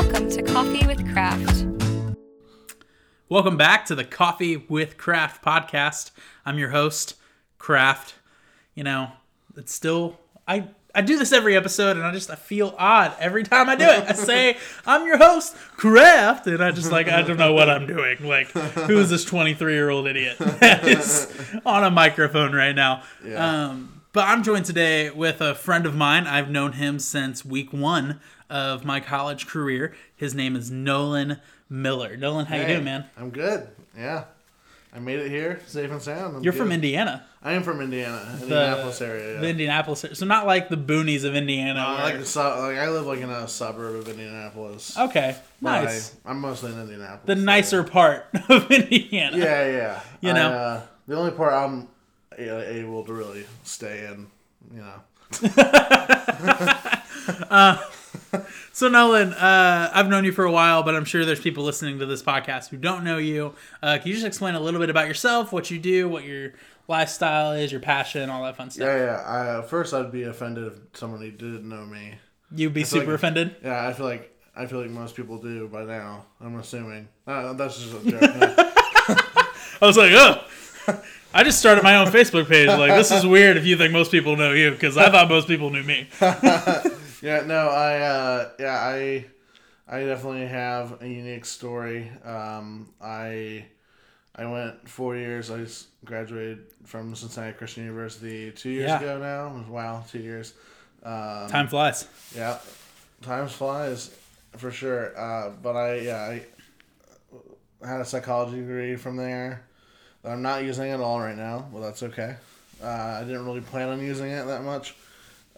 Welcome to Coffee with Craft. Welcome back to the Coffee with Craft podcast. I'm your host, Craft. You know, it's still I I do this every episode and I just I feel odd every time I do it. I say I'm your host, Craft, and I just like I don't know what I'm doing. Like who is this 23 year old idiot that is on a microphone right now? Yeah. Um, but I'm joined today with a friend of mine. I've known him since week one of my college career. His name is Nolan Miller. Nolan, how you doing, man? I'm good. Yeah. I made it here, safe and sound. I'm You're from. Indiana. I am from Indiana, Indianapolis area. Yeah. The Indianapolis, so not like the boonies of Indiana. Uh, where- like, the like I live like in a suburb of Indianapolis. okay, nice. I, am mostly in Indianapolis. the so- nicer part of Indiana. Yeah, yeah. You I, know? uh, the only part I'm uh, able to really stay in, you know. So Nolan, uh, I've known you for a while, but I'm sure there's people listening to this podcast who don't know you. Uh, can you just explain a little bit about yourself, what you do, what your lifestyle is, your passion, all that fun stuff? Yeah, yeah. I, uh, first, I'd be offended if someone who didn't know me. You'd be super like- offended. Yeah, I feel like I feel like most people do by now. I'm assuming. Uh, that's just a joke. I was like, oh. I just started my own Facebook page. Like, this is weird if you think most people know you, because I thought most people knew me. Yeah, no, I uh yeah, I I definitely have a unique story. Um I I went four years. I graduated from Cincinnati Christian University two years Yeah. ago now. Wow, two years. Um, Time flies. Yeah, time flies for sure. Uh, but I yeah I had a psychology degree from there that I'm not using at all right now. Well, that's okay. Uh, I didn't really plan on using it that much.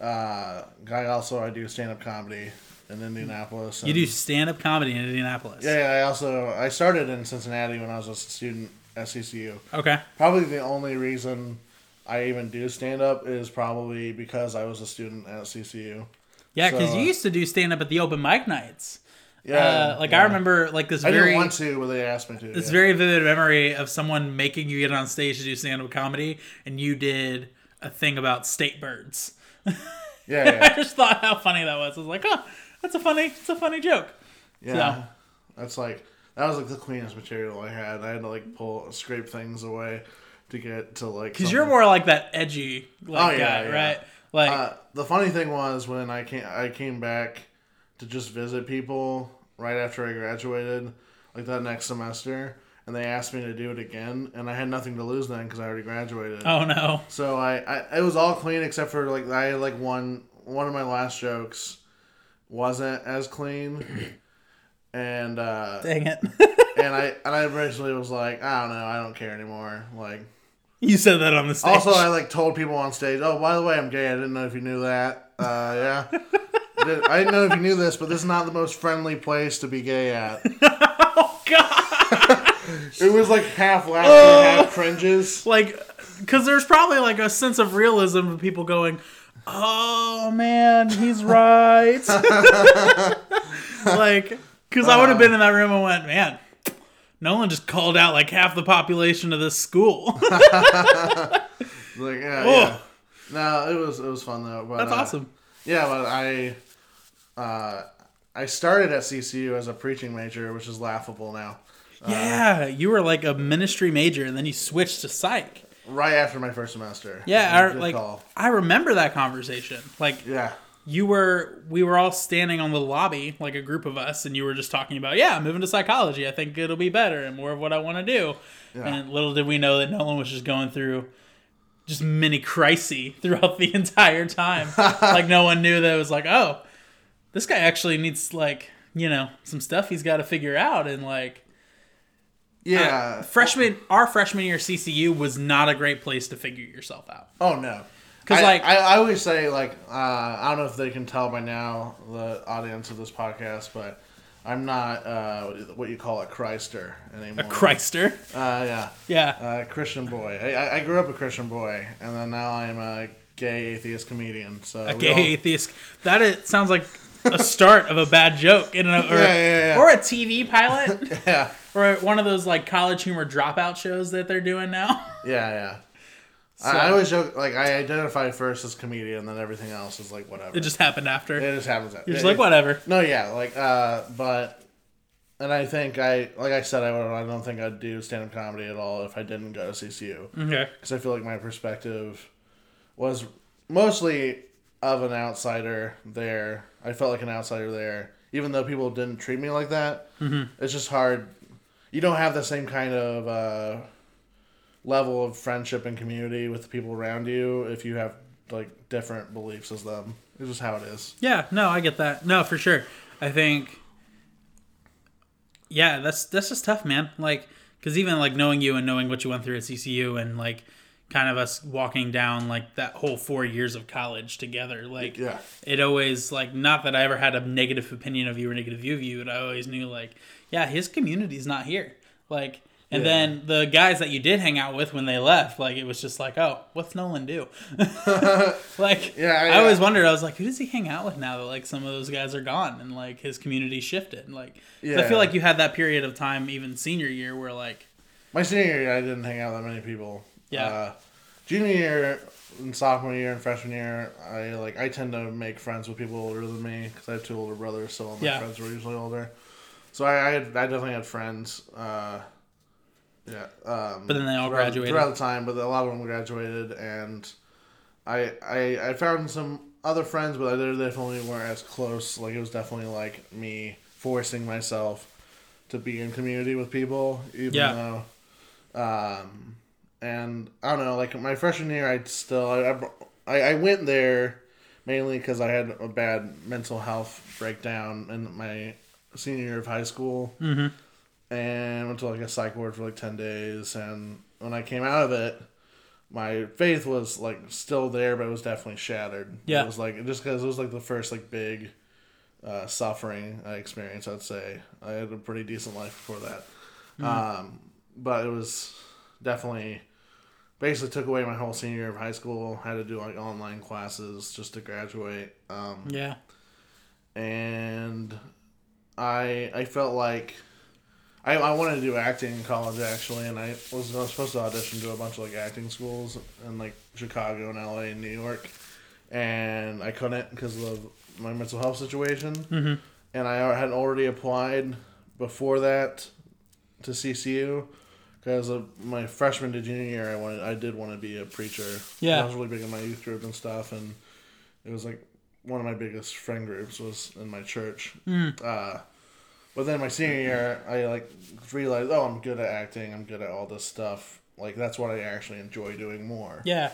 Uh, I also I do stand up comedy in Indianapolis. You do stand up comedy in Indianapolis. Yeah, yeah. I also I started in Cincinnati when I was a student at CCU. Okay. Probably the only reason I even do stand up is probably because I was a student at CCU. Yeah, because So, you used to do stand up at the open mic nights. Yeah, uh, like yeah. I remember, like this I very didn't want to, but they asked me to. this yeah. very vivid memory of someone making you get on stage to do stand up comedy, and you did a thing about state birds. yeah, I just thought how funny that was. I was like, oh, that's a funny, it's a funny joke. Yeah. That's like that was like the cleanest material I had. I had to like pull scrape things away to get to like Because you're more like that edgy like Oh, yeah, guy, yeah. right? Like, Uh, the funny thing was when I came I came back to just visit people right after I graduated, like that next semester, and they asked me to do it again, and I had nothing to lose then because I already graduated. oh no, So I, I it was all clean except for like I had like one one of my last jokes wasn't as clean. And uh dang it! and I and I originally was like, I don't know, I don't care anymore. Like you said that on the stage. also I like told people on stage, Oh, by the way, I'm gay, I didn't know if you knew that. Uh yeah. I didn't know if you knew this, but this is not the most friendly place to be gay at. oh god, It was like half laughing, Oh. half cringes. like, because there's probably like a sense of realism of people going, "Oh man, he's right." like, because I would have been in that room and went, "Man, Nolan just called out like half the population of this school." Like yeah, Oh. yeah. No, it was it was fun though. But, That's uh, awesome. Yeah, but I uh, I started at CCU as a preaching major, which is laughable now. Yeah, you were like a ministry major, and then you switched to psych. Right after my first semester. Yeah, I, like call. I remember that conversation. Like Yeah. you were, we were all standing on the lobby, like a group of us, and you were just talking about, yeah, I'm moving to psychology. I think it'll be better and more of what I want to do. Yeah. And little did we know that Nolan was just going through just mini crisis throughout the entire time. like no one knew that it was like, oh, this guy actually needs like you know some stuff he's got to figure out and like Yeah. freshman our freshman year CCU was not a great place to figure yourself out. oh no. Because like- I, I always say like uh, I don't know if they can tell by now the audience of this podcast, but I'm not uh, what you call a Christer anymore. A Christer. Uh, yeah. Yeah. Uh, Christian boy. I, I- I grew up a Christian boy, and then now I'm a gay atheist comedian. So A gay all- atheist. That is, sounds like a start of a bad joke in a, or, Yeah, yeah, yeah. or a TV pilot yeah, or one of those like college humor dropout shows that they're doing now. yeah, yeah. So I, I always joke like I identify first as comedian, then everything else is like whatever. it just happened after. it just happens. You're just like whatever. No, yeah, like uh, but. And I think I, like I said, I would. I don't think I'd do stand up comedy at all if I didn't go to CCU. Okay. because I feel like my perspective was mostly of an outsider there. I felt like an outsider there, even though people didn't treat me like that. Mm-hmm. It's just hard. You don't have the same kind of uh, level of friendship and community with the people around you if you have like different beliefs as them. It's just how it is. Yeah, no, I get that. No, for sure. I think yeah, that's that's just tough, man. Like cuz even like knowing you and knowing what you went through at CCU and like kind of us walking down like that whole 4 years of college together, like Yeah. it always like not that I ever had a negative opinion of you or negative view of you, but I always knew like yeah, his community's not here. Like and Yeah. then the guys that you did hang out with when they left, like it was just like, oh, what's Nolan do? like, Yeah, I always wondered. I was like, who does he hang out with now that like some of those guys are gone and like his community shifted? Like, 'cause I Yeah. feel like you had that period of time, even senior year, where like, My senior year, I didn't hang out with that many people. Yeah. Uh, junior year and sophomore year and freshman year, I like I tend to make friends with people older than me because I have two older brothers, so all my Yeah. friends were usually older. So I I, had, I definitely had friends. Uh, yeah. Um, But then they all throughout- graduated. throughout the time, but a lot of them graduated, and I I I found some other friends, but they definitely weren't as close. Like it was definitely like me forcing myself to be in community with people, even Yeah. though, um, and I don't know, like my freshman year, I still I I, I went there mainly because I had a bad mental health breakdown in my senior year of high school, Mhm. and went to like a psych ward for like ten days, and when I came out of it. My faith was like still there, but it was definitely shattered. Yeah. it was like just because it was like the first like big uh, suffering I experienced. I'd say I had a pretty decent life before that, um, but it was definitely basically took away my whole senior year of high school. Had to do like online classes just to graduate, um, yeah, and I I felt like. I, I wanted to do acting in college actually, and I was, I was supposed to audition to a bunch of like acting schools in like Chicago and LA and New York, and I couldn't because of my mental health situation. Mhm. And I had already applied before that to CCU because of my freshman to junior year. I wanted I did want to be a preacher. Yeah. I was really big in my youth group and stuff, and it was like one of my biggest friend groups was in my church. Uh, but then my senior year, I like realized, oh, I'm good at acting. I'm good at all this stuff. Like that's what I actually enjoy doing more. yeah,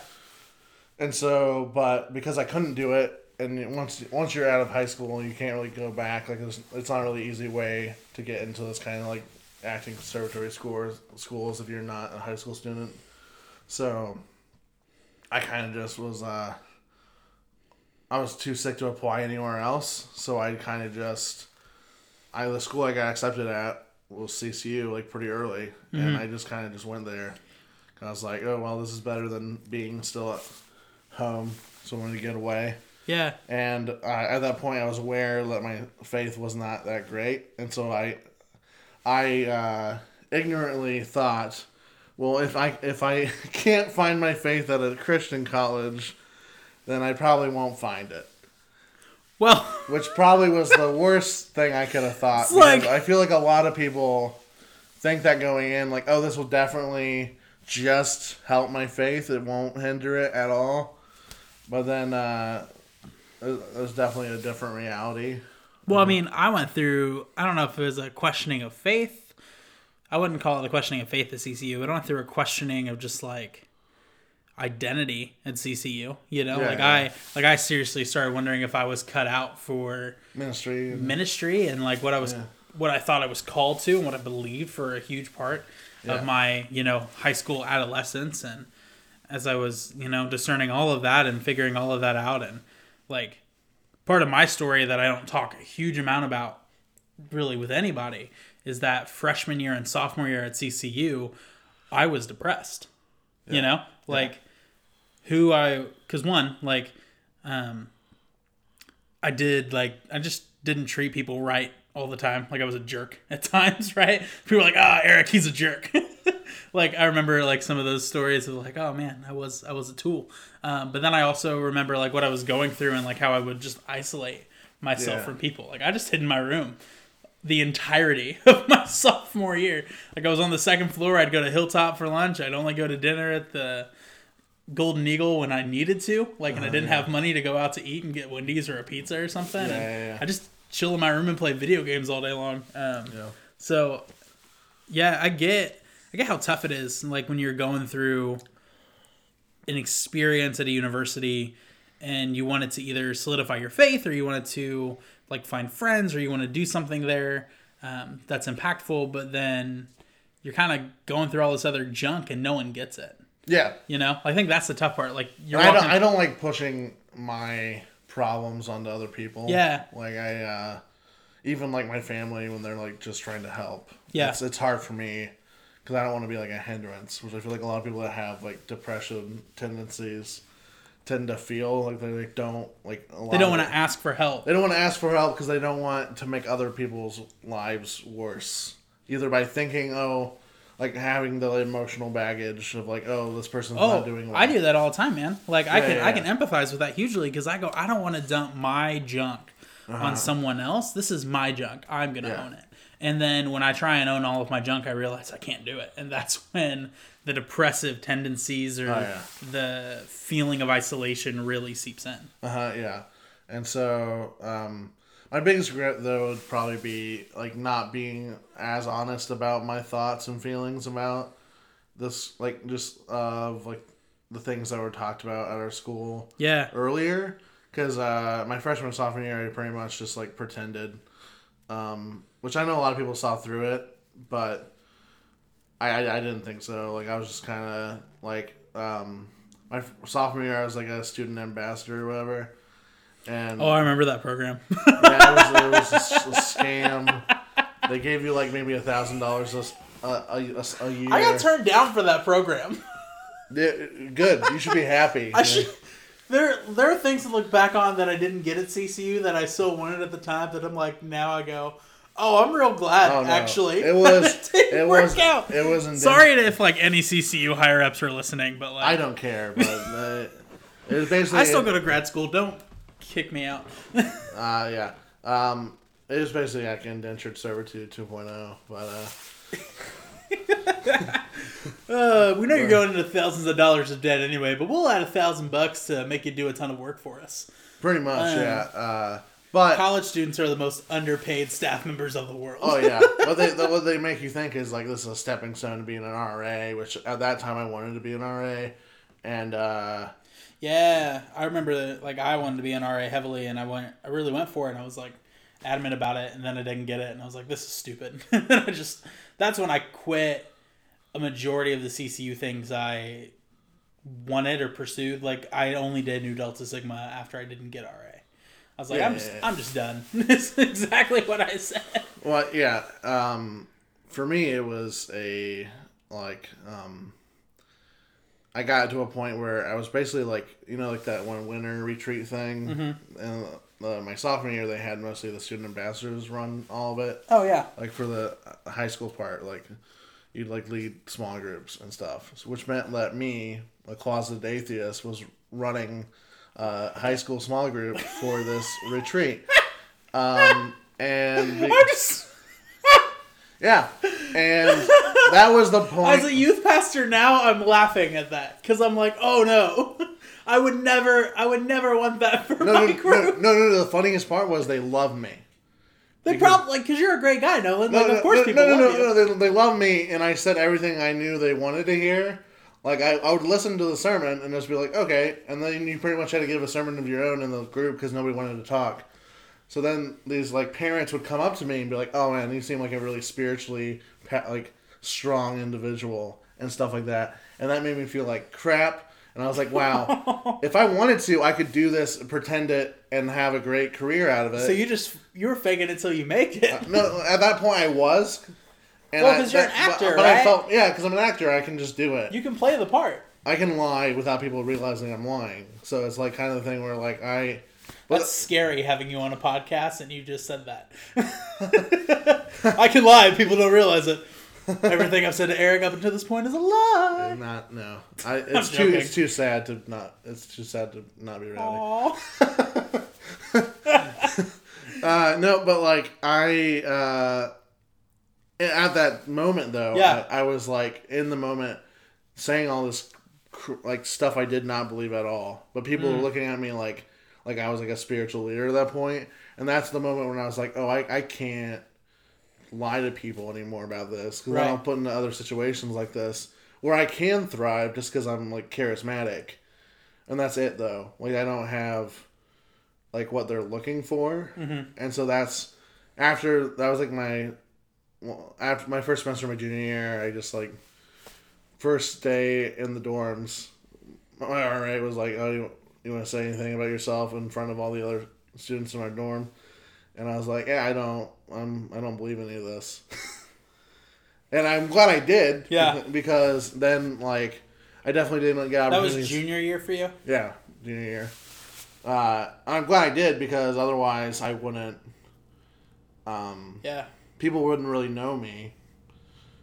And so, but because I couldn't do it, and once once you're out of high school, you can't really go back. Like it's, it's not a really easy way to get into this kind of like acting conservatory schools schools if you're not a high school student. So, I kind of just was. uh I was too sick to apply anywhere else, so I kind of just. I the school I got accepted at was CCU like pretty early, and I just kind of just went there. I was like, oh well, this is better than being still at home, so I wanted to get away. yeah, And uh, at that point, I was aware that my faith was not that great, and so I, I uh, ignorantly thought, well, if I if I can't find my faith at a Christian college, then I probably won't find it. well, Which probably was the worst thing I could have thought. Like- I feel like a lot of people think that going in, like, oh, this will definitely just help my faith. It won't hinder it at all. But then uh, it- was definitely a different reality. Well. I mean, I went through. I don't know if it was a questioning of faith. I wouldn't call it a questioning of faith at CCU, but I went through a questioning of just like identity at CCU. You know, Yeah, like yeah. I like I seriously started wondering if I was cut out for Ministry. and- ministry and like what I was Yeah. what I thought I was called to and what I believed for a huge part of my, you know, high school adolescence and as I was, you know, discerning all of that and figuring all of that out and like part of my story that I don't talk a huge amount about really with anybody is that freshman year and sophomore year at CCU I was depressed. You know? Like who I cuz one like um I did like I just didn't treat people right all the time. Like I was a jerk at times, right? People were like, "Ah, Eric, he's a jerk." like I remember like some of those stories of like, oh man, I was I was a tool. Um, but then I also remember like what I was going through and like how I would just isolate myself Yeah. from people. Like I just hid in my room the entirety of my sophomore year. Like I was on the second floor. I'd go to Hilltop for lunch. I'd only go to dinner at the Golden Eagle when I needed to. Like, and I didn't have money to go out to eat and get Wendy's or a pizza or something. Oh, yeah, yeah. I just chill in my room and play video games all day long. Um, Yeah. so, yeah, I get, I get how tough it is. Like when you're going through an experience at a university and you wanted to either solidify your faith or you wanted to like find friends or you want to do something there um, that's impactful, but then you're kind of going through all this other junk and no one gets it. Yeah. You know, I think that's the tough part. Like you're I don't. I don't like pushing my problems onto other people. Yeah. Like I, uh, even like my family when they're like just trying to help. Yeah. It's, it's hard for me because I don't want to be like a hindrance, which I feel like a lot of people that have like depression tendencies tend to feel like they like, don't like. A lot they don't want to ask for help. They don't want to ask for help because they don't want to make other people's lives worse. Either by thinking, oh, like having the emotional baggage of like, oh, this person's Oh, not doing well. I do that all the time, man. Like I Yeah, can yeah, I can empathize with that hugely because I go I don't want to dump my junk on someone else. This is my junk. I'm gonna Uh-huh. Own it. And then when I try and own all of my junk, I realize I can't do it, and that's when the depressive tendencies or Oh, yeah. the feeling of isolation really seeps in. Uh huh. Yeah. And so, um, my biggest regret though would probably be like not being as honest about my thoughts and feelings about this, like just of like the things that were talked about at our school Yeah, earlier. Because uh, my freshman and sophomore year, I pretty much just like pretended, um, which I know a lot of people saw through it, but I I, I didn't think so. Like I was just kind of like um, my sophomore year, I was like a student ambassador or whatever. And Oh, I remember that program. yeah, it was, it was a, s- a scam. They gave you like maybe a thousand dollars a, a, a, a year. I got turned down for that program. Yeah, Good. You should be happy. I should. There, there are things to look back on that I didn't get at CCU that I so wanted at the time. That I'm like, now I go, oh, I'm real glad. Oh, no. Actually, It was. that didn't it work was. out. It wasn't. Sorry if like any CCU higher ups are listening, but like, I don't care, but uh, it was basically. I still go to grad school. Don't kick me out. Uh, yeah. Um, it was basically like indentured servitude 2.0, but uh, Uh, we know you're going into thousands of dollars of debt anyway, but we'll add a thousand bucks to make you do a ton of work for us. pretty much, Uh, yeah. Uh, but College students are the most underpaid staff members of the world. oh yeah, what they what they make you think is like this is a stepping stone to being an RA, which at that time I wanted to be an RA, and uh, Yeah, I remember that, like I wanted to be an RA heavily, and I went, I really went for it, and I was like adamant about it, and then I didn't get it, and I was like, this is stupid. and I just, that's when I quit a majority of the CCU things I wanted or pursued. Like I only did Nu Delta Sigma after I didn't get RA. I was like, Yeah, I'm just, yeah. I'm just done. it's exactly what I said. well, yeah. Um, for me, it was a like um, I got to a point where I was basically like you know like that one winter retreat thing, Mm-hmm. and uh, my sophomore year they had mostly the student ambassadors run all of it. Oh yeah. like for the high school part, like you'd like lead small groups and stuff, so, which meant that me, a closeted atheist, was running a high school small group for this retreat. Um, and I'm just. yeah, and that was the point. As a youth pastor now, I'm laughing at that because I'm like, oh no, I would never, I would never want that for no, my no, no, group. no, no, The funniest part was they love me. They probably like because you're a great guy, Nolan. Like, no, of course no, people no, no, love no, you. no, They, they love me, and I said everything I knew they wanted to hear. Like I, I would listen to the sermon and just be like, okay, and then you pretty much had to give a sermon of your own in the group because nobody wanted to talk. So then these like parents would come up to me and be like, "Oh man, you seem like a really spiritually like strong individual and stuff like that," and that made me feel like crap. And I was like, "Wow, if I wanted to, I could do this, pretend it, and have a great career out of it." So you just you were faking it till you make it. Uh, no, at that point I was. And Well, 'cause you're an that- but- actor, but, I right? felt yeah, because I'm an actor, I can just do it. You can play the part. I can lie without people realizing I'm lying. So it's like kind of the thing where like I, That's scary having you on a podcast and you just said that. I can lie, people don't realize it. Everything I've said to Eric up until this point is a lie. Not no. I, it's too joking. it's too sad to not. It's too sad to not be. Aw. Uh, no, but like I uh, at that moment though, Yeah. I, I was like in the moment saying all this cr- like stuff I did not believe at all, but people Mm. were looking at me like like I was like a spiritual leader at that point, and that's the moment when I was like, oh, I I can't lie to people anymore about this because Right. I'm put into other situations like this where I can thrive just because I'm like charismatic, and that's it though. Like I don't have like what they're looking for, Mm-hmm. and so that's after that was like my well, after my first semester of my junior year. I just like first day in the dorms. My RA was like, "Oh, you, you want to say anything about yourself in front of all the other students in our dorm?" And I was like, "Yeah, I don't. I'm. I don't believe any of this." and I'm glad I did. Yeah. Because then, like, I definitely didn't get That opportunities. was junior year for you? Yeah, junior year. Uh, I'm glad I did because otherwise I wouldn't. Um, Yeah. people wouldn't really know me.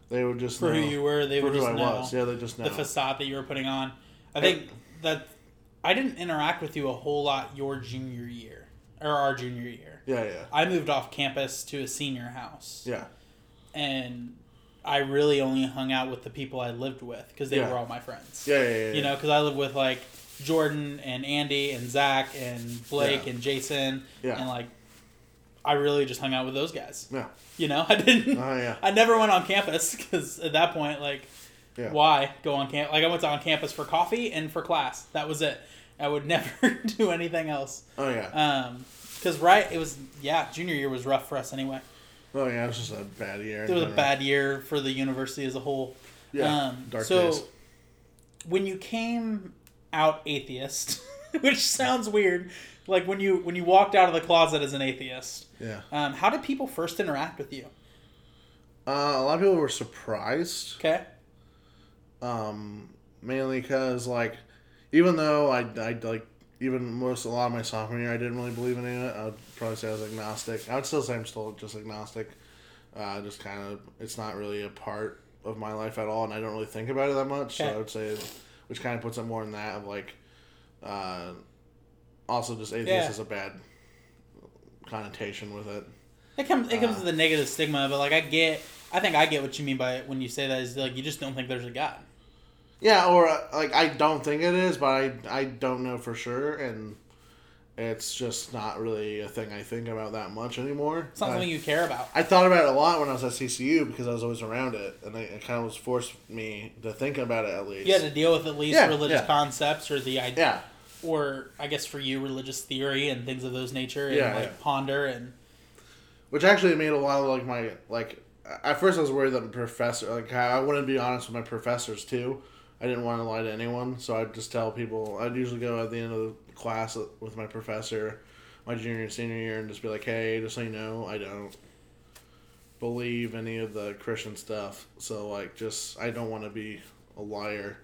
They would just For know who you were, they for would who just I know was. Yeah, they just know. the facade that you were putting on. I think that I didn't interact with you a whole lot your junior year or our junior year. Yeah, yeah, I moved off campus to a senior house, yeah, and I really only hung out with the people I lived with because they Yeah. were all my friends. yeah, yeah. yeah, You know, because I lived with like Jordan and Andy and Zach and Blake and Jason, Yeah. and like I really just hung out with those guys. yeah, You know, I didn't. Oh, yeah. I never went on campus because at that point, like, Yeah. why go on camp? Like, I went on campus for coffee and for class. That was it. I would never do anything else. Oh yeah. Um, because right, it was yeah, junior year was rough for us anyway. oh yeah. It was just a bad year. It was a bad year for the university as a whole. Yeah. Um, dark so days. when you came out atheist, which sounds weird, like when you when you walked out of the closet as an atheist, Yeah. um, how did people first interact with you? Uh, a lot of people were surprised. Okay. um, mainly because like even though I, I like even most a lot of my sophomore year I didn't really believe in any of it. I would probably say I was agnostic. I would still say I'm still just agnostic. Uh, just kind of it's not really a part of my life at all, and I don't really think about it that much. Okay. So I would say, which kind of puts it more in that of like, uh, also just atheist Yeah. is a bad connotation with it. It comes it comes Uh, with a negative stigma, but like I get, I think I get what you mean by it when you say that is like you just don't think there's a God. Yeah, or uh, like I don't think it is, but I I don't know for sure, and it's just not really a thing I think about that much anymore. It's not I, something you care about. I thought about it a lot when I was at CCU because I was always around it, and it, it kind of was forced me to think about it at least. You had to deal with at least Yeah, religious yeah. concepts or the idea, yeah, or I guess for you, religious theory and things of those nature, and like ponder and which actually made a lot of like my like. At first, I was worried that the professor like I I wouldn't be honest with my professors too. I didn't want to lie to anyone, so I'd just tell people. I'd usually go at the end of the class with my professor, my junior and senior year, and just be like, "Hey, just so you know, I don't believe any of the Christian stuff. So like, just I don't want to be a liar."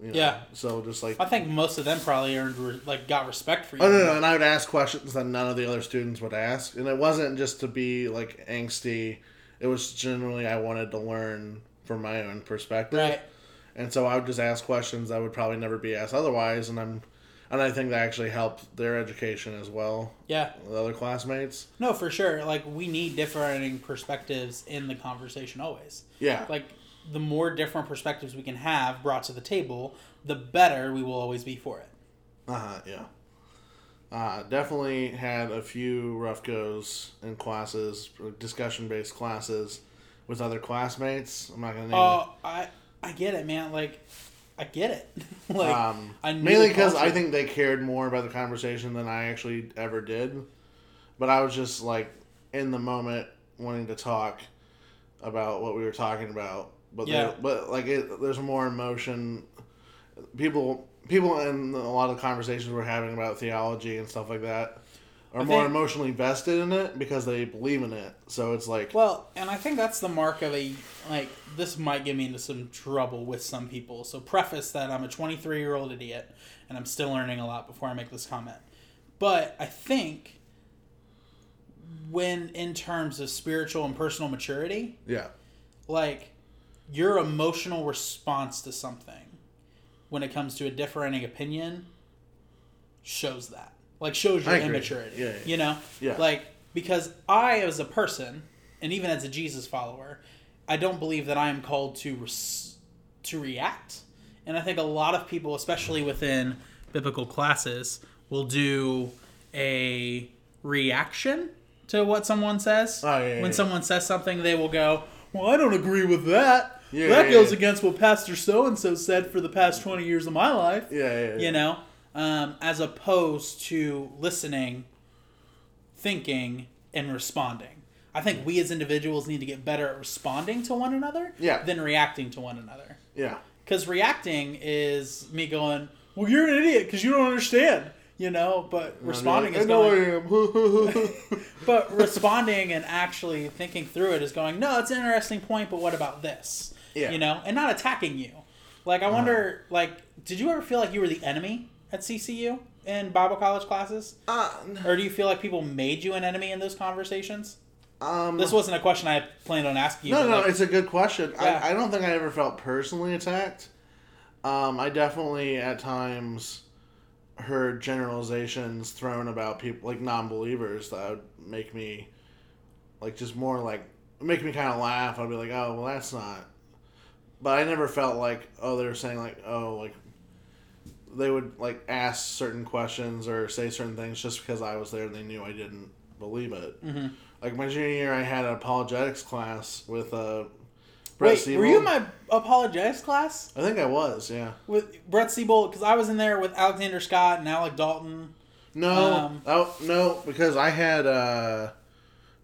You know? Yeah. So just like I think most of them probably earned re- like got respect for you. Oh no, no, and I would ask questions that none of the other students would ask, and it wasn't just to be like angsty. It was generally I wanted to learn from my own perspective, Right. And so I would just ask questions that would probably never be asked otherwise, and I'm, and I think that actually helped their education as well. Yeah. The other classmates, No, for sure. Like we need differing perspectives in the conversation always. yeah, Like the more different perspectives we can have brought to the table, the better we will always be for it. uh huh, yeah. Uh, definitely had a few rough goes in classes, discussion based classes with other classmates. I'm not gonna name Oh, I I get it, man. Like I get it. like um, I mainly because I think they cared more about the conversation than I actually ever did. But I was just like in the moment wanting to talk about what we were talking about. But Yeah. there, but like it, there's more emotion. People people in a lot of conversations we're having about theology and stuff like that are I more think- emotionally vested in it because they believe in it. So it's like Well, and I think that's the mark of a like this might get me into some trouble with some people. So preface that I'm a 23 year old idiot and I'm still learning a lot before I make this comment. But I think when in terms of spiritual and personal maturity, yeah, like your emotional response to something when it comes to a differing opinion shows that. Like shows your immaturity. Yeah, yeah. You know? Yeah. Like because I as a person and even as a Jesus follower, I don't believe that I am called to res- to react. And I think a lot of people, especially within biblical classes, will do a reaction to what someone says. Oh, yeah, when yeah. someone says something, they will go, "Well, I don't agree with that. Yeah, that goes against what Pastor so and so said for the past twenty years of my life." Yeah, yeah, yeah. You know, um, as opposed to listening, thinking, and responding. I think we as individuals need to get better at responding to one another Yeah. than reacting to one another. Yeah. Because reacting is me going, "Well, you're an idiot because you don't understand," you know. But responding I is know going, I am. but responding and actually thinking through it is going, no, it's an interesting point, but what about this? Yeah. You know, and not attacking you. Like, I wonder, like, did you ever feel like you were the enemy at CCU in Bible college classes? uh, Or do you feel like people made you an enemy in those conversations? um, This wasn't a question I planned on asking you. No, no, like, it's a good question. Yeah. I, I don't think I ever felt personally attacked. Um, I definitely at times heard generalizations thrown about people like non-believers that would make me like just more like make me kind of laugh. I'd be like, oh, well, that's not. But I never felt like oh they're saying like oh like they would like ask certain questions or say certain things just because I was there and they knew I didn't believe it. Mhm. Like my junior year, I had an apologetics class with uh, Brett Wait, Siebold. were you in my apologetics class I think I was, yeah. with Brett Siebold? Because I was in there with Alexander Scott and Alec Dalton. No, Um, oh, no, because I had uh,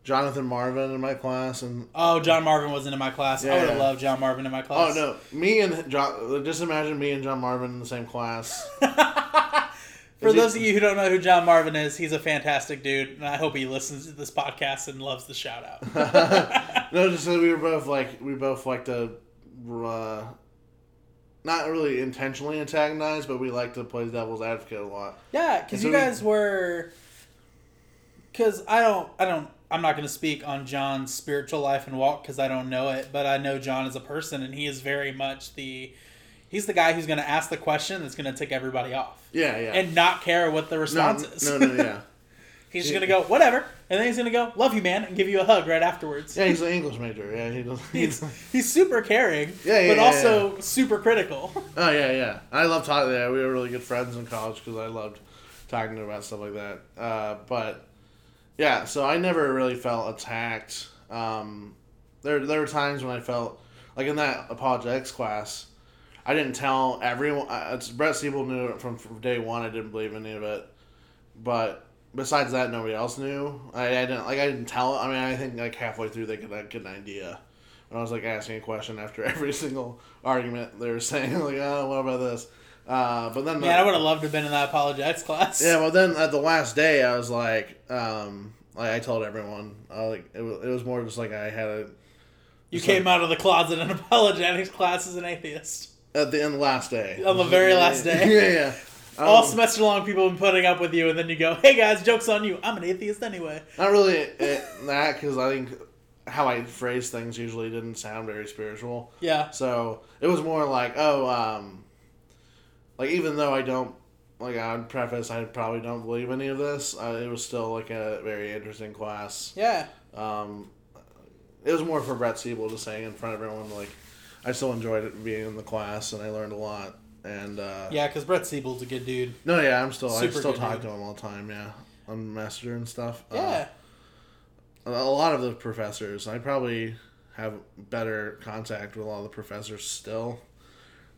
Jonathan Marvin in my class, and Oh, John Marvin wasn't in my class. I would have yeah. loved John Marvin in my class. oh no, me and John. Just imagine me and John Marvin in the same class. For he- those of you who don't know who John Marvin is, he's a fantastic dude, and I hope he listens to this podcast and loves the shout out. no, just that we were both like we both like to, uh, not really intentionally antagonize, but we like to play devil's advocate a lot. yeah, because So you we- guys were. Because I don't, I don't, I'm not going to speak on John's spiritual life and walk because I don't know it, but I know John as a person, and he is very much the. He's the guy who's going to ask the question that's going to tick everybody off Yeah, yeah. and not care what the no, response is. no, no, yeah. he's just going to go whatever, and then he's going to go love you, man, and give you a hug right afterwards. Yeah, he's an English major. Yeah, he does. He's, he's super caring, Yeah, yeah, but yeah, also super critical. Oh yeah, yeah. I love talking. Yeah, we were really good friends in college because I loved talking to him about stuff like that. Uh, but yeah, so I never really felt attacked. Um, there, there were times when I felt like in that apologetics class, I didn't tell everyone. Brett Siebel knew it from, from day one. I didn't believe any of it, but besides that, nobody else knew. I, I didn't like. I didn't tell. I mean, I think like halfway through they could get an idea. When I was like asking a question after every single argument, they were saying like, "Oh, what about this?" Uh, but then, Man, I would have loved to have been in that apologetics class. yeah. Well, then at the last day, I was like, um, like I told everyone, I like it was, it was more just like I had a you came like- out of the closet in apologetics class as an atheist. at the end, last day, On the very last day? yeah, yeah. All Um, semester long, people have been putting up with you, and then you go, "Hey guys, jokes on you. I'm an atheist anyway." Not really it, that because I think how I phrase things usually didn't sound very spiritual. Yeah, So it was more like, oh, um, like even though I don't, like I would preface, I probably don't believe any of this. Uh, it was still like a very interesting class. yeah, Um, it was more for Brett Siebel just saying in front of everyone, like I still enjoyed it being in the class and I learned a lot. And uh, yeah. Because Brett Siebel's a good dude. no, yeah, I'm still I Super still good talk dude. to him all the time. Yeah, on Messenger and stuff. Uh, Yeah, a lot of the professors. I probably have better contact with a lot of the professors still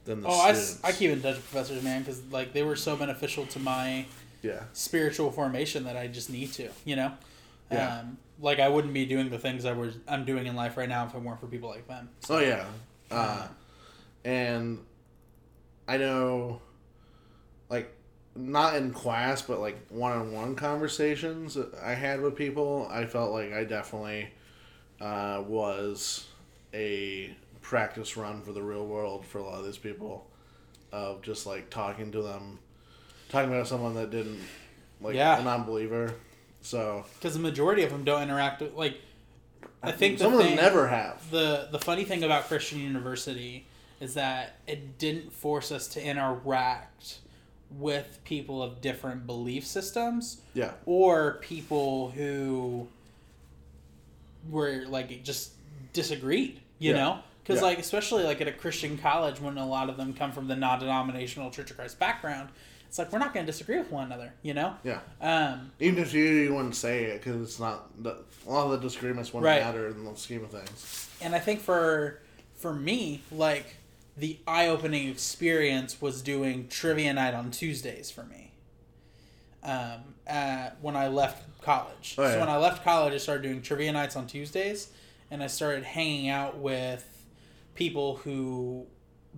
than the oh, I, students. s- I keep in touch with professors, man, because like they were so beneficial to my yeah. spiritual formation that I just need to, you know. Yeah. Um, like I wouldn't be doing the things I was I'm doing in life right now if it weren't for people like them. Oh yeah, uh, and I know, like, not in class, but like one-on-one conversations I had with people. I felt like I definitely uh, was a practice run for the real world for a lot of these people, of just like talking to them, talking about someone that didn't like Yeah. a non-believer. So because the majority of them don't interact with like I think some of them never have. the the funny thing about Christian University is that it didn't force us to interact with people of different belief systems Yeah. or people who were like just disagreed you Yeah. know because Yeah. like especially like at a christian college when a lot of them come from the non-denominational church of christ background it's like we're not going to disagree with one another you know Yeah. um Even if you, you wouldn't say it, because it's not the, a lot of the disagreements wouldn't Right. matter in the scheme of things. and I think for for me, like the eye opening experience was doing trivia night on Tuesdays for me. Um, uh, when I left college, Oh, so when I left college, I started doing trivia nights on Tuesdays, and I started hanging out with people who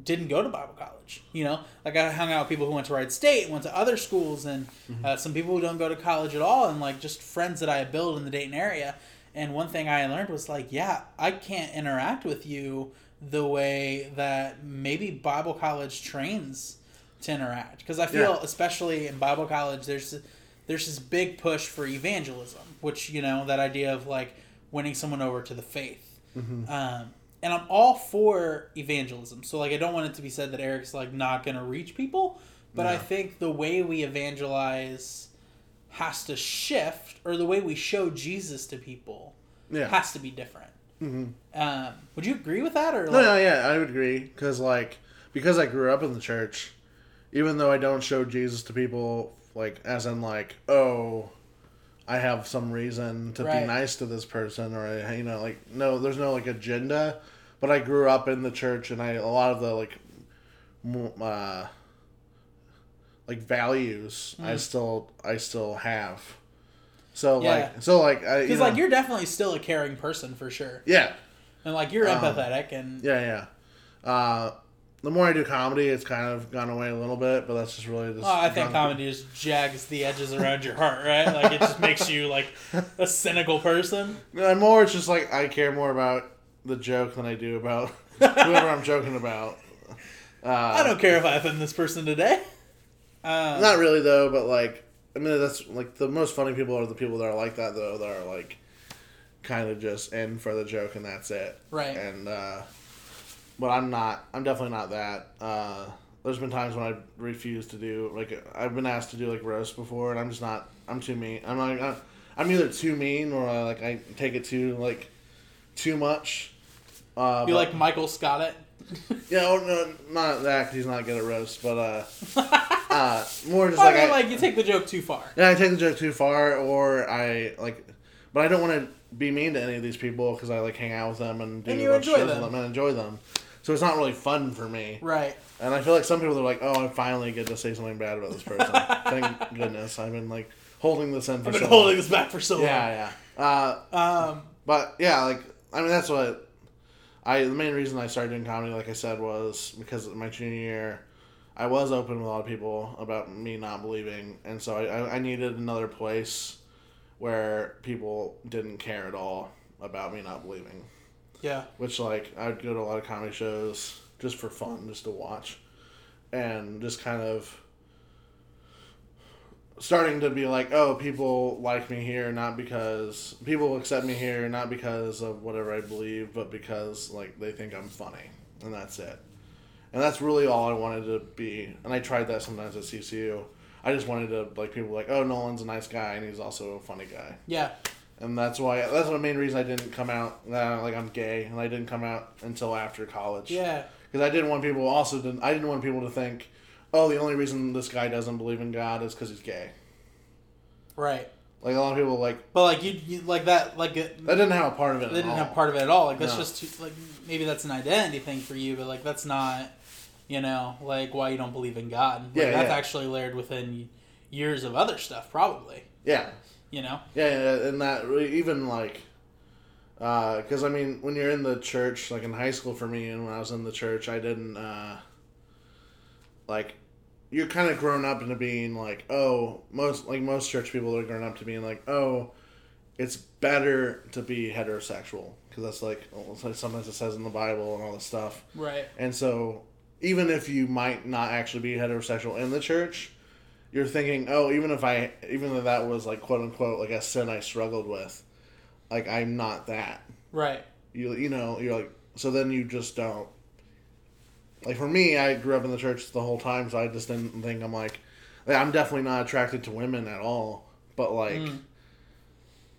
didn't go to Bible college. You know, like I hung out with people who went to Wright State, went to other schools, and uh, some people who don't go to college at all, and like just friends that I had built in the Dayton area. And one thing I learned was like, yeah, I can't interact with you the way that maybe Bible college trains to interact. Because I feel, Yeah. especially in Bible college, there's there's this big push for evangelism, which you know that idea of like winning someone over to the faith. Um, and I'm all for evangelism. So like I don't want it to be said that Eric's like not gonna reach people, but I think the way we evangelize has to shift, or the way we show Jesus to people Yeah. has to be different. Mhm. Um, would you agree with that, or No, like, no, yeah, I would agree because like because I grew up in the church, even though I don't show Jesus to people like as in like oh, I have some reason to be nice to this person or I- you know like no, there's no like agenda, but I grew up in the church and I a lot of the like uh like values I still I still have. So. Yeah. like so like I you Because know, like you're definitely still a caring person for sure, yeah and like you're Um, empathetic, and Yeah, yeah. Uh, the more I do comedy, it's kind of gone away a little bit, but that's just really just. Oh, I think comedy just jags the edges around your heart, right? Like it just makes you like a cynical person. And more, it's just like I care more about the joke than I do about whoever I'm joking about. Uh, I don't care if I offend this person today. Um, Not really though, but like I mean, that's like the most funny people are the people that are like that though. That are like kind of just in for the joke and that's it. Right. And uh, but I'm not. I'm definitely not that. Uh, there's been times when I refuse to do like I've been asked to do like roast before, and I'm just not. I'm too mean. I'm like I'm, either too mean or I, like I take it too like too much. Uh, be but- like Michael Scott it. yeah, oh, no, not that 'cause he's not good at roast, but uh, uh, more just like mean, I, like you take the joke too far. yeah, I take the joke too far, or I like, but I don't want to be mean to any of these people because I like hang out with them and do And you a bunch of enjoy with them. and enjoy them. So it's not really fun for me, Right. and I feel like some people are like, "Oh, I finally get to say something bad about this person." Thank goodness, I've been like holding this in for I've been so holding long. this back for so Yeah, yeah. Uh, long. Um, but yeah, like I mean, that's what I. The main reason I started doing comedy, like I said, was because my junior year, I was open with a lot of people about me not believing, and so I, I needed another place where people didn't care at all about me not believing. Yeah. Which like I would go to a lot of comedy shows just for fun, just to watch, and just kind of starting to be like, oh, people like me here not because people accept me here not because of whatever I believe, but because like they think I'm funny, and that's it. And that's really all I wanted to be. And I tried that sometimes at CCU. I just wanted to like people like, oh, Nolan's a nice guy and he's also a funny guy Yeah. And that's why that's the main reason I didn't come out. Uh, like I'm gay, and I didn't come out until after college. Yeah. because I didn't want people also didn't. I didn't want people to think, oh, the only reason this guy doesn't believe in God is because he's gay. Right. Like a lot of people like But like you, you like that, like it, that didn't have a part of it. they didn't all. have part of it at all. Like that's No. just too, like maybe that's an identity thing for you, but like that's not, you know, like why you don't believe in God. Like, Yeah, that's yeah. actually layered within years of other stuff, probably. Yeah, You know. yeah, and that even like. Because I mean, when you're in the church, like in high school for me, and when I was in the church, I didn't uh, like. You're kind of grown up into being like, oh, most like most church people are grown up to being like, oh, it's better to be heterosexual because that's like like sometimes it says in the Bible and all this stuff. Right. And so, even if you might not actually be heterosexual in the church, you're thinking, oh, even if I, even though that was like quote unquote like a sin I struggled with, like I'm not that. Right. You you know you're like so then you just don't. Like for me, I grew up in the church the whole time, so I just didn't think I'm like, I'm definitely not attracted to women at all. But like, mm.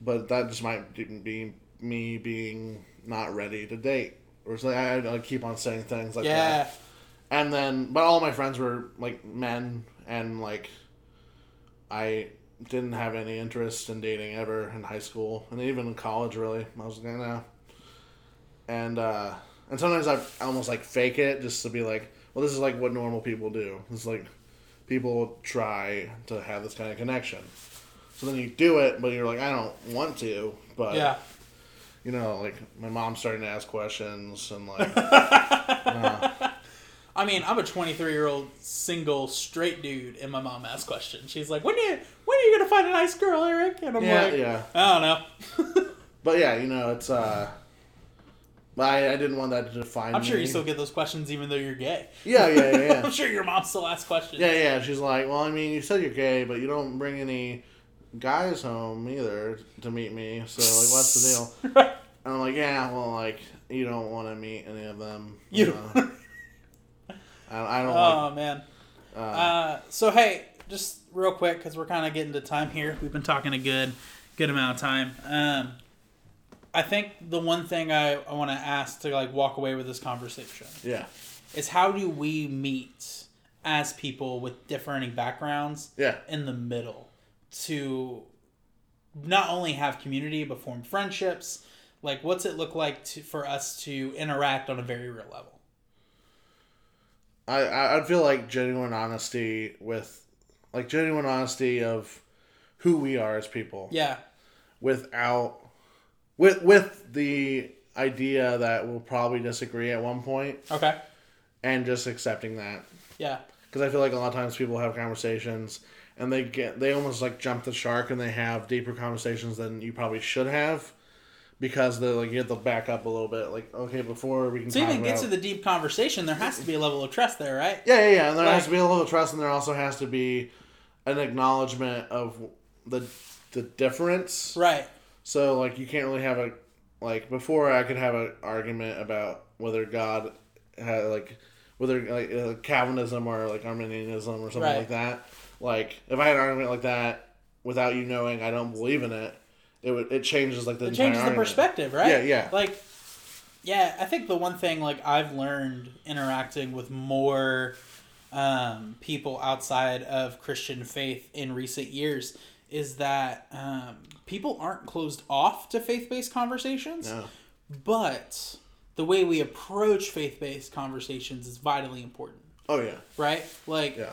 but that just might be me being not ready to date, or something. I, I keep on saying things like Yeah. that. And then, but all my friends were like men, and like, I didn't have any interest in dating ever in high school, and even in college. Really, I was like, no. And uh, and sometimes I almost like fake it just to be like, well, this is like what normal people do. It's like people try to have this kind of connection. So then you do it, but you're like, I don't want to. But Yeah. you know, like my mom's starting to ask questions and like, I mean, I'm a 23 year old single straight dude, and my mom asks questions. She's like, "When you when are you gonna find a nice girl, Eric?" And I'm yeah, like, yeah. "I don't know." But yeah, you know, it's uh, I, I didn't want that to define. Me. I'm sure me. you still get those questions even though you're gay. Yeah, yeah, yeah, yeah. I'm sure your mom still asks questions. Yeah, yeah. She's like, well, I mean, you said you're gay, but you don't bring any guys home either to meet me. So like, what's the deal? Right. And I'm like, yeah, well, like you don't want to meet any of them. You. know. I, I don't like. oh man. Uh, so hey, just real quick because we're kind of getting to time here. We've been talking a good, good amount of time. Um, I think the one thing I, I want to ask to like walk away with this conversation Yeah, is how do we meet as people with differing backgrounds yeah, in the middle to not only have community but form friendships like what's it look like to, for us to interact on a very real level I I I'd feel like genuine honesty with, like genuine honesty of who we are as people. yeah. Without with with the idea that we'll probably disagree at one point okay. and just accepting that. Yeah. Because i feel like a lot of times people have conversations and they get they almost like jump the shark and they have deeper conversations than you probably should have because they like you have to back up a little bit like okay before we can talk even get to the deep conversation there has to be a level of trust there right yeah yeah yeah and there has to be a level of trust and there also has to be an acknowledgement of the the difference right So like you can't really have a like before I could have an argument about whether God had like whether like uh, Calvinism or like Arminianism or something Right. like that. Like if I had an argument like that without you knowing I don't believe in it, it would it changes like the it changes the perspective right? Yeah, yeah. like yeah i think the one thing like i've learned interacting with more um, people outside of christian faith in recent years is that um, people aren't closed off to faith-based conversations No. but the way we approach faith-based conversations is vitally important. Oh yeah, right? Like yeah,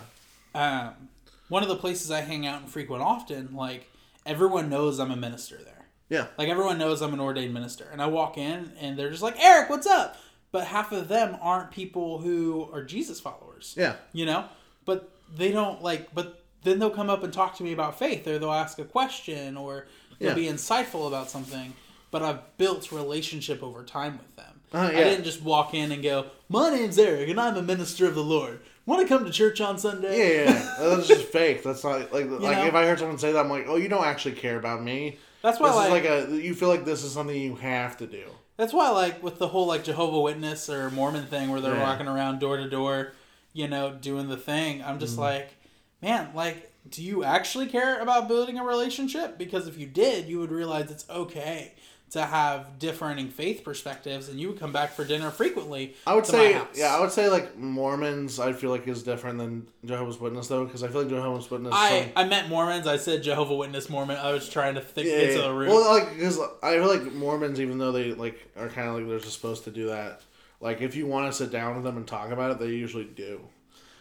um, one of the places I hang out and frequent often, like everyone knows I'm a minister there. yeah, Like everyone knows I'm an ordained minister, and I walk in and they're just like, "Eric, what's up?" But half of them aren't people who are Jesus followers. yeah, You know, but they don't like. But then they'll come up and talk to me about faith, or they'll ask a question, or they'll Yeah. be insightful about something. But I've built relationship over time with them. Uh, I didn't just walk in and go, "My name's Eric, and I'm a minister of the Lord. Want to come to church on Sunday?" yeah, yeah. That's just fake. That's not like like know? if I heard someone say that, I'm like, oh, you don't actually care about me. That's why, This like, is like a you feel like this is something you have to do. That's why, like, with the whole like Jehovah Witness or Mormon thing, where they're Yeah. walking around door to door, you know, doing the thing. I'm just mm-hmm. like, man, like, do you actually care about building a relationship? Because if you did, you would realize it's okay to have differing faith perspectives, and you would come back for dinner frequently. I would say, yeah, I would say like Mormons. I feel like is different than Jehovah's Witness though, because I feel like Jehovah's Witness. I, some- I meant Mormons. I said Jehovah Witness Mormon. I was trying to think yeah, to yeah. the root. Well, like because I feel like Mormons, even though they like are kind of like they're just supposed to do that. Like if you want to sit down with them and talk about it, they usually do.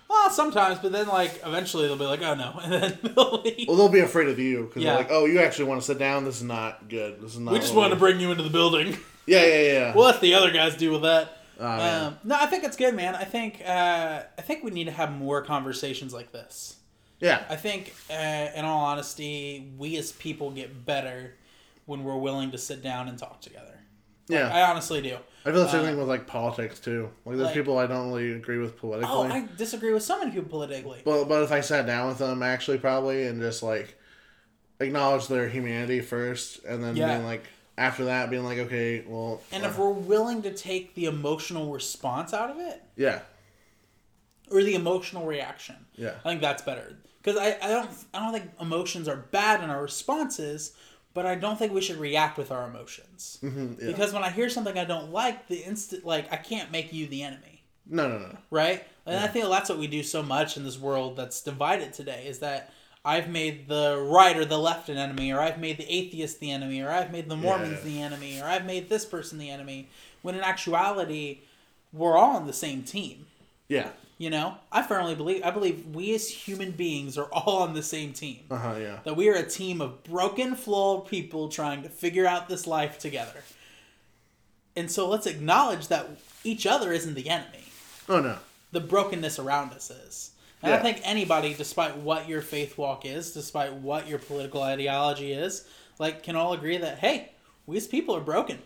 Well, sometimes, but then like eventually they'll be like, oh no, and then they'll leave. Well, they'll be afraid of you because Yeah. they're like, oh, you actually want to sit down? This is not good. This is not. we just what wanted to bring you into the building. Yeah, yeah, yeah. We'll let the other guys deal with that. Oh, man. um, no, I think it's good, man. I think uh, I think we need to have more conversations like this. yeah, I think, uh, in all honesty, we as people get better when we're willing to sit down and talk together. yeah. I honestly do. I feel the same uh, thing with like politics too. Like there's like- people I don't really agree with politically. Oh, I disagree with so many people politically. But but if I sat down with them actually probably and just like acknowledge their humanity first and then Yeah. being like after that, being like, okay, well, And uh, if we're willing to take the emotional response out of it, yeah, or the emotional reaction, Yeah. I think that's better. Because I, I don't I don't think emotions are bad in our responses, but I don't think we should react with our emotions. Mm-hmm, yeah. Because when I hear something I don't like, the instant like I can't make you the enemy. no, no, no, right? And I think that's what we do so much in this world that's divided today is that I've made the right or the left an enemy, or I've made the atheist the enemy, or I've made the Mormons Yeah. the enemy, or I've made this person the enemy. When in actuality, we're all on the same team. Yeah, You know, I firmly believe I believe we as human beings are all on the same team. uh huh, yeah, That we are a team of broken, flawed people trying to figure out this life together. And so let's acknowledge that each other isn't the enemy oh no, the brokenness around us is. And I think anybody, despite what your faith walk is, despite what your political ideology is, like can all agree that hey, we as people are broken.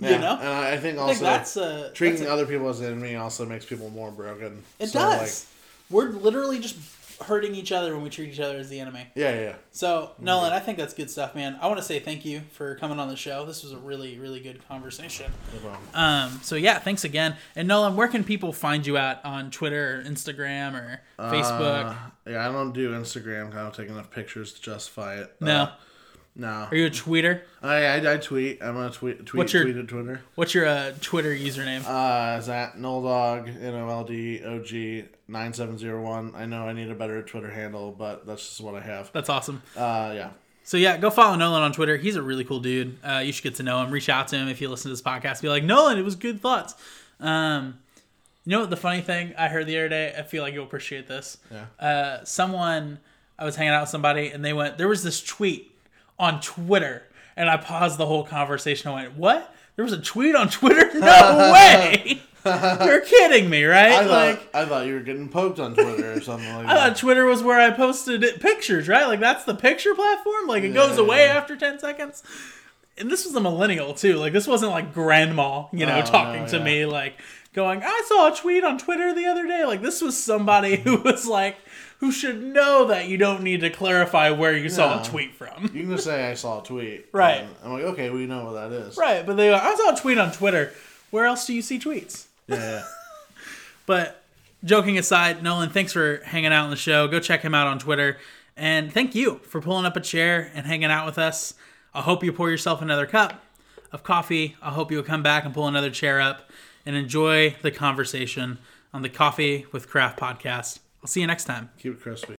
Yeah. you know, and I I think I also think that's uh, treating that's a- other people as an enemy also makes people more broken. it So, does. We're literally just hurting each other when we treat each other as the enemy. Like, yeah, yeah, So Nolan, I think that's good stuff, man. I want to say thank you for coming on the show. This was a really, really good conversation. no. Um, so yeah, thanks again. And Nolan, where can people find you at on Twitter or Instagram or Facebook? Uh, yeah, I don't do Instagram. I don't take enough pictures to justify it. no. Uh, no. Are you a tweeter? I, I I tweet. I'm gonna tweet tweet What's your- tweet at Twitter. What's your uh, Twitter username? Uh, is that Noldog N O L D O G nine seven zero one? I know I need a better Twitter handle, but that's just what I have. That's awesome. Uh, yeah. So yeah, go follow Nolan on Twitter. He's a really cool dude. Uh, you should get to know him. Reach out to him if you listen to this podcast. Be like, Nolan, it was good thoughts. Um, you know what the funny thing I heard the other day? I feel like you'll appreciate this. Yeah. Uh, someone I was hanging out with somebody and they went, there was this tweet on Twitter, and I paused the whole conversation. I went, what? There was a tweet on Twitter? No way! You're kidding me, right? I thought like. I thought you were getting poked on Twitter or something like I that. thought Twitter was where I posted it, pictures, right? Like that's the picture platform. Like it goes Yeah. away after ten seconds. And this was a millennial too. Like this wasn't like grandma, you know, Oh, talking no, to yeah. me like going, "I saw a tweet on Twitter the other day." Like this was somebody who was like, who should know that you don't need to clarify where you saw a tweet from. You can just say I saw a tweet. Right. and I'm like, okay, we know what that is. Right, but they go, I saw a tweet on Twitter. Where else do you see tweets? Yeah, yeah. But joking aside, Nolan, thanks for hanging out on the show. Go check him out on Twitter. And thank you for pulling up a chair and hanging out with us. I hope you pour yourself another cup of coffee. I hope you'll come back and pull another chair up and enjoy the conversation on the Coffee with Craft podcast. I'll see you next time. Keep it crispy.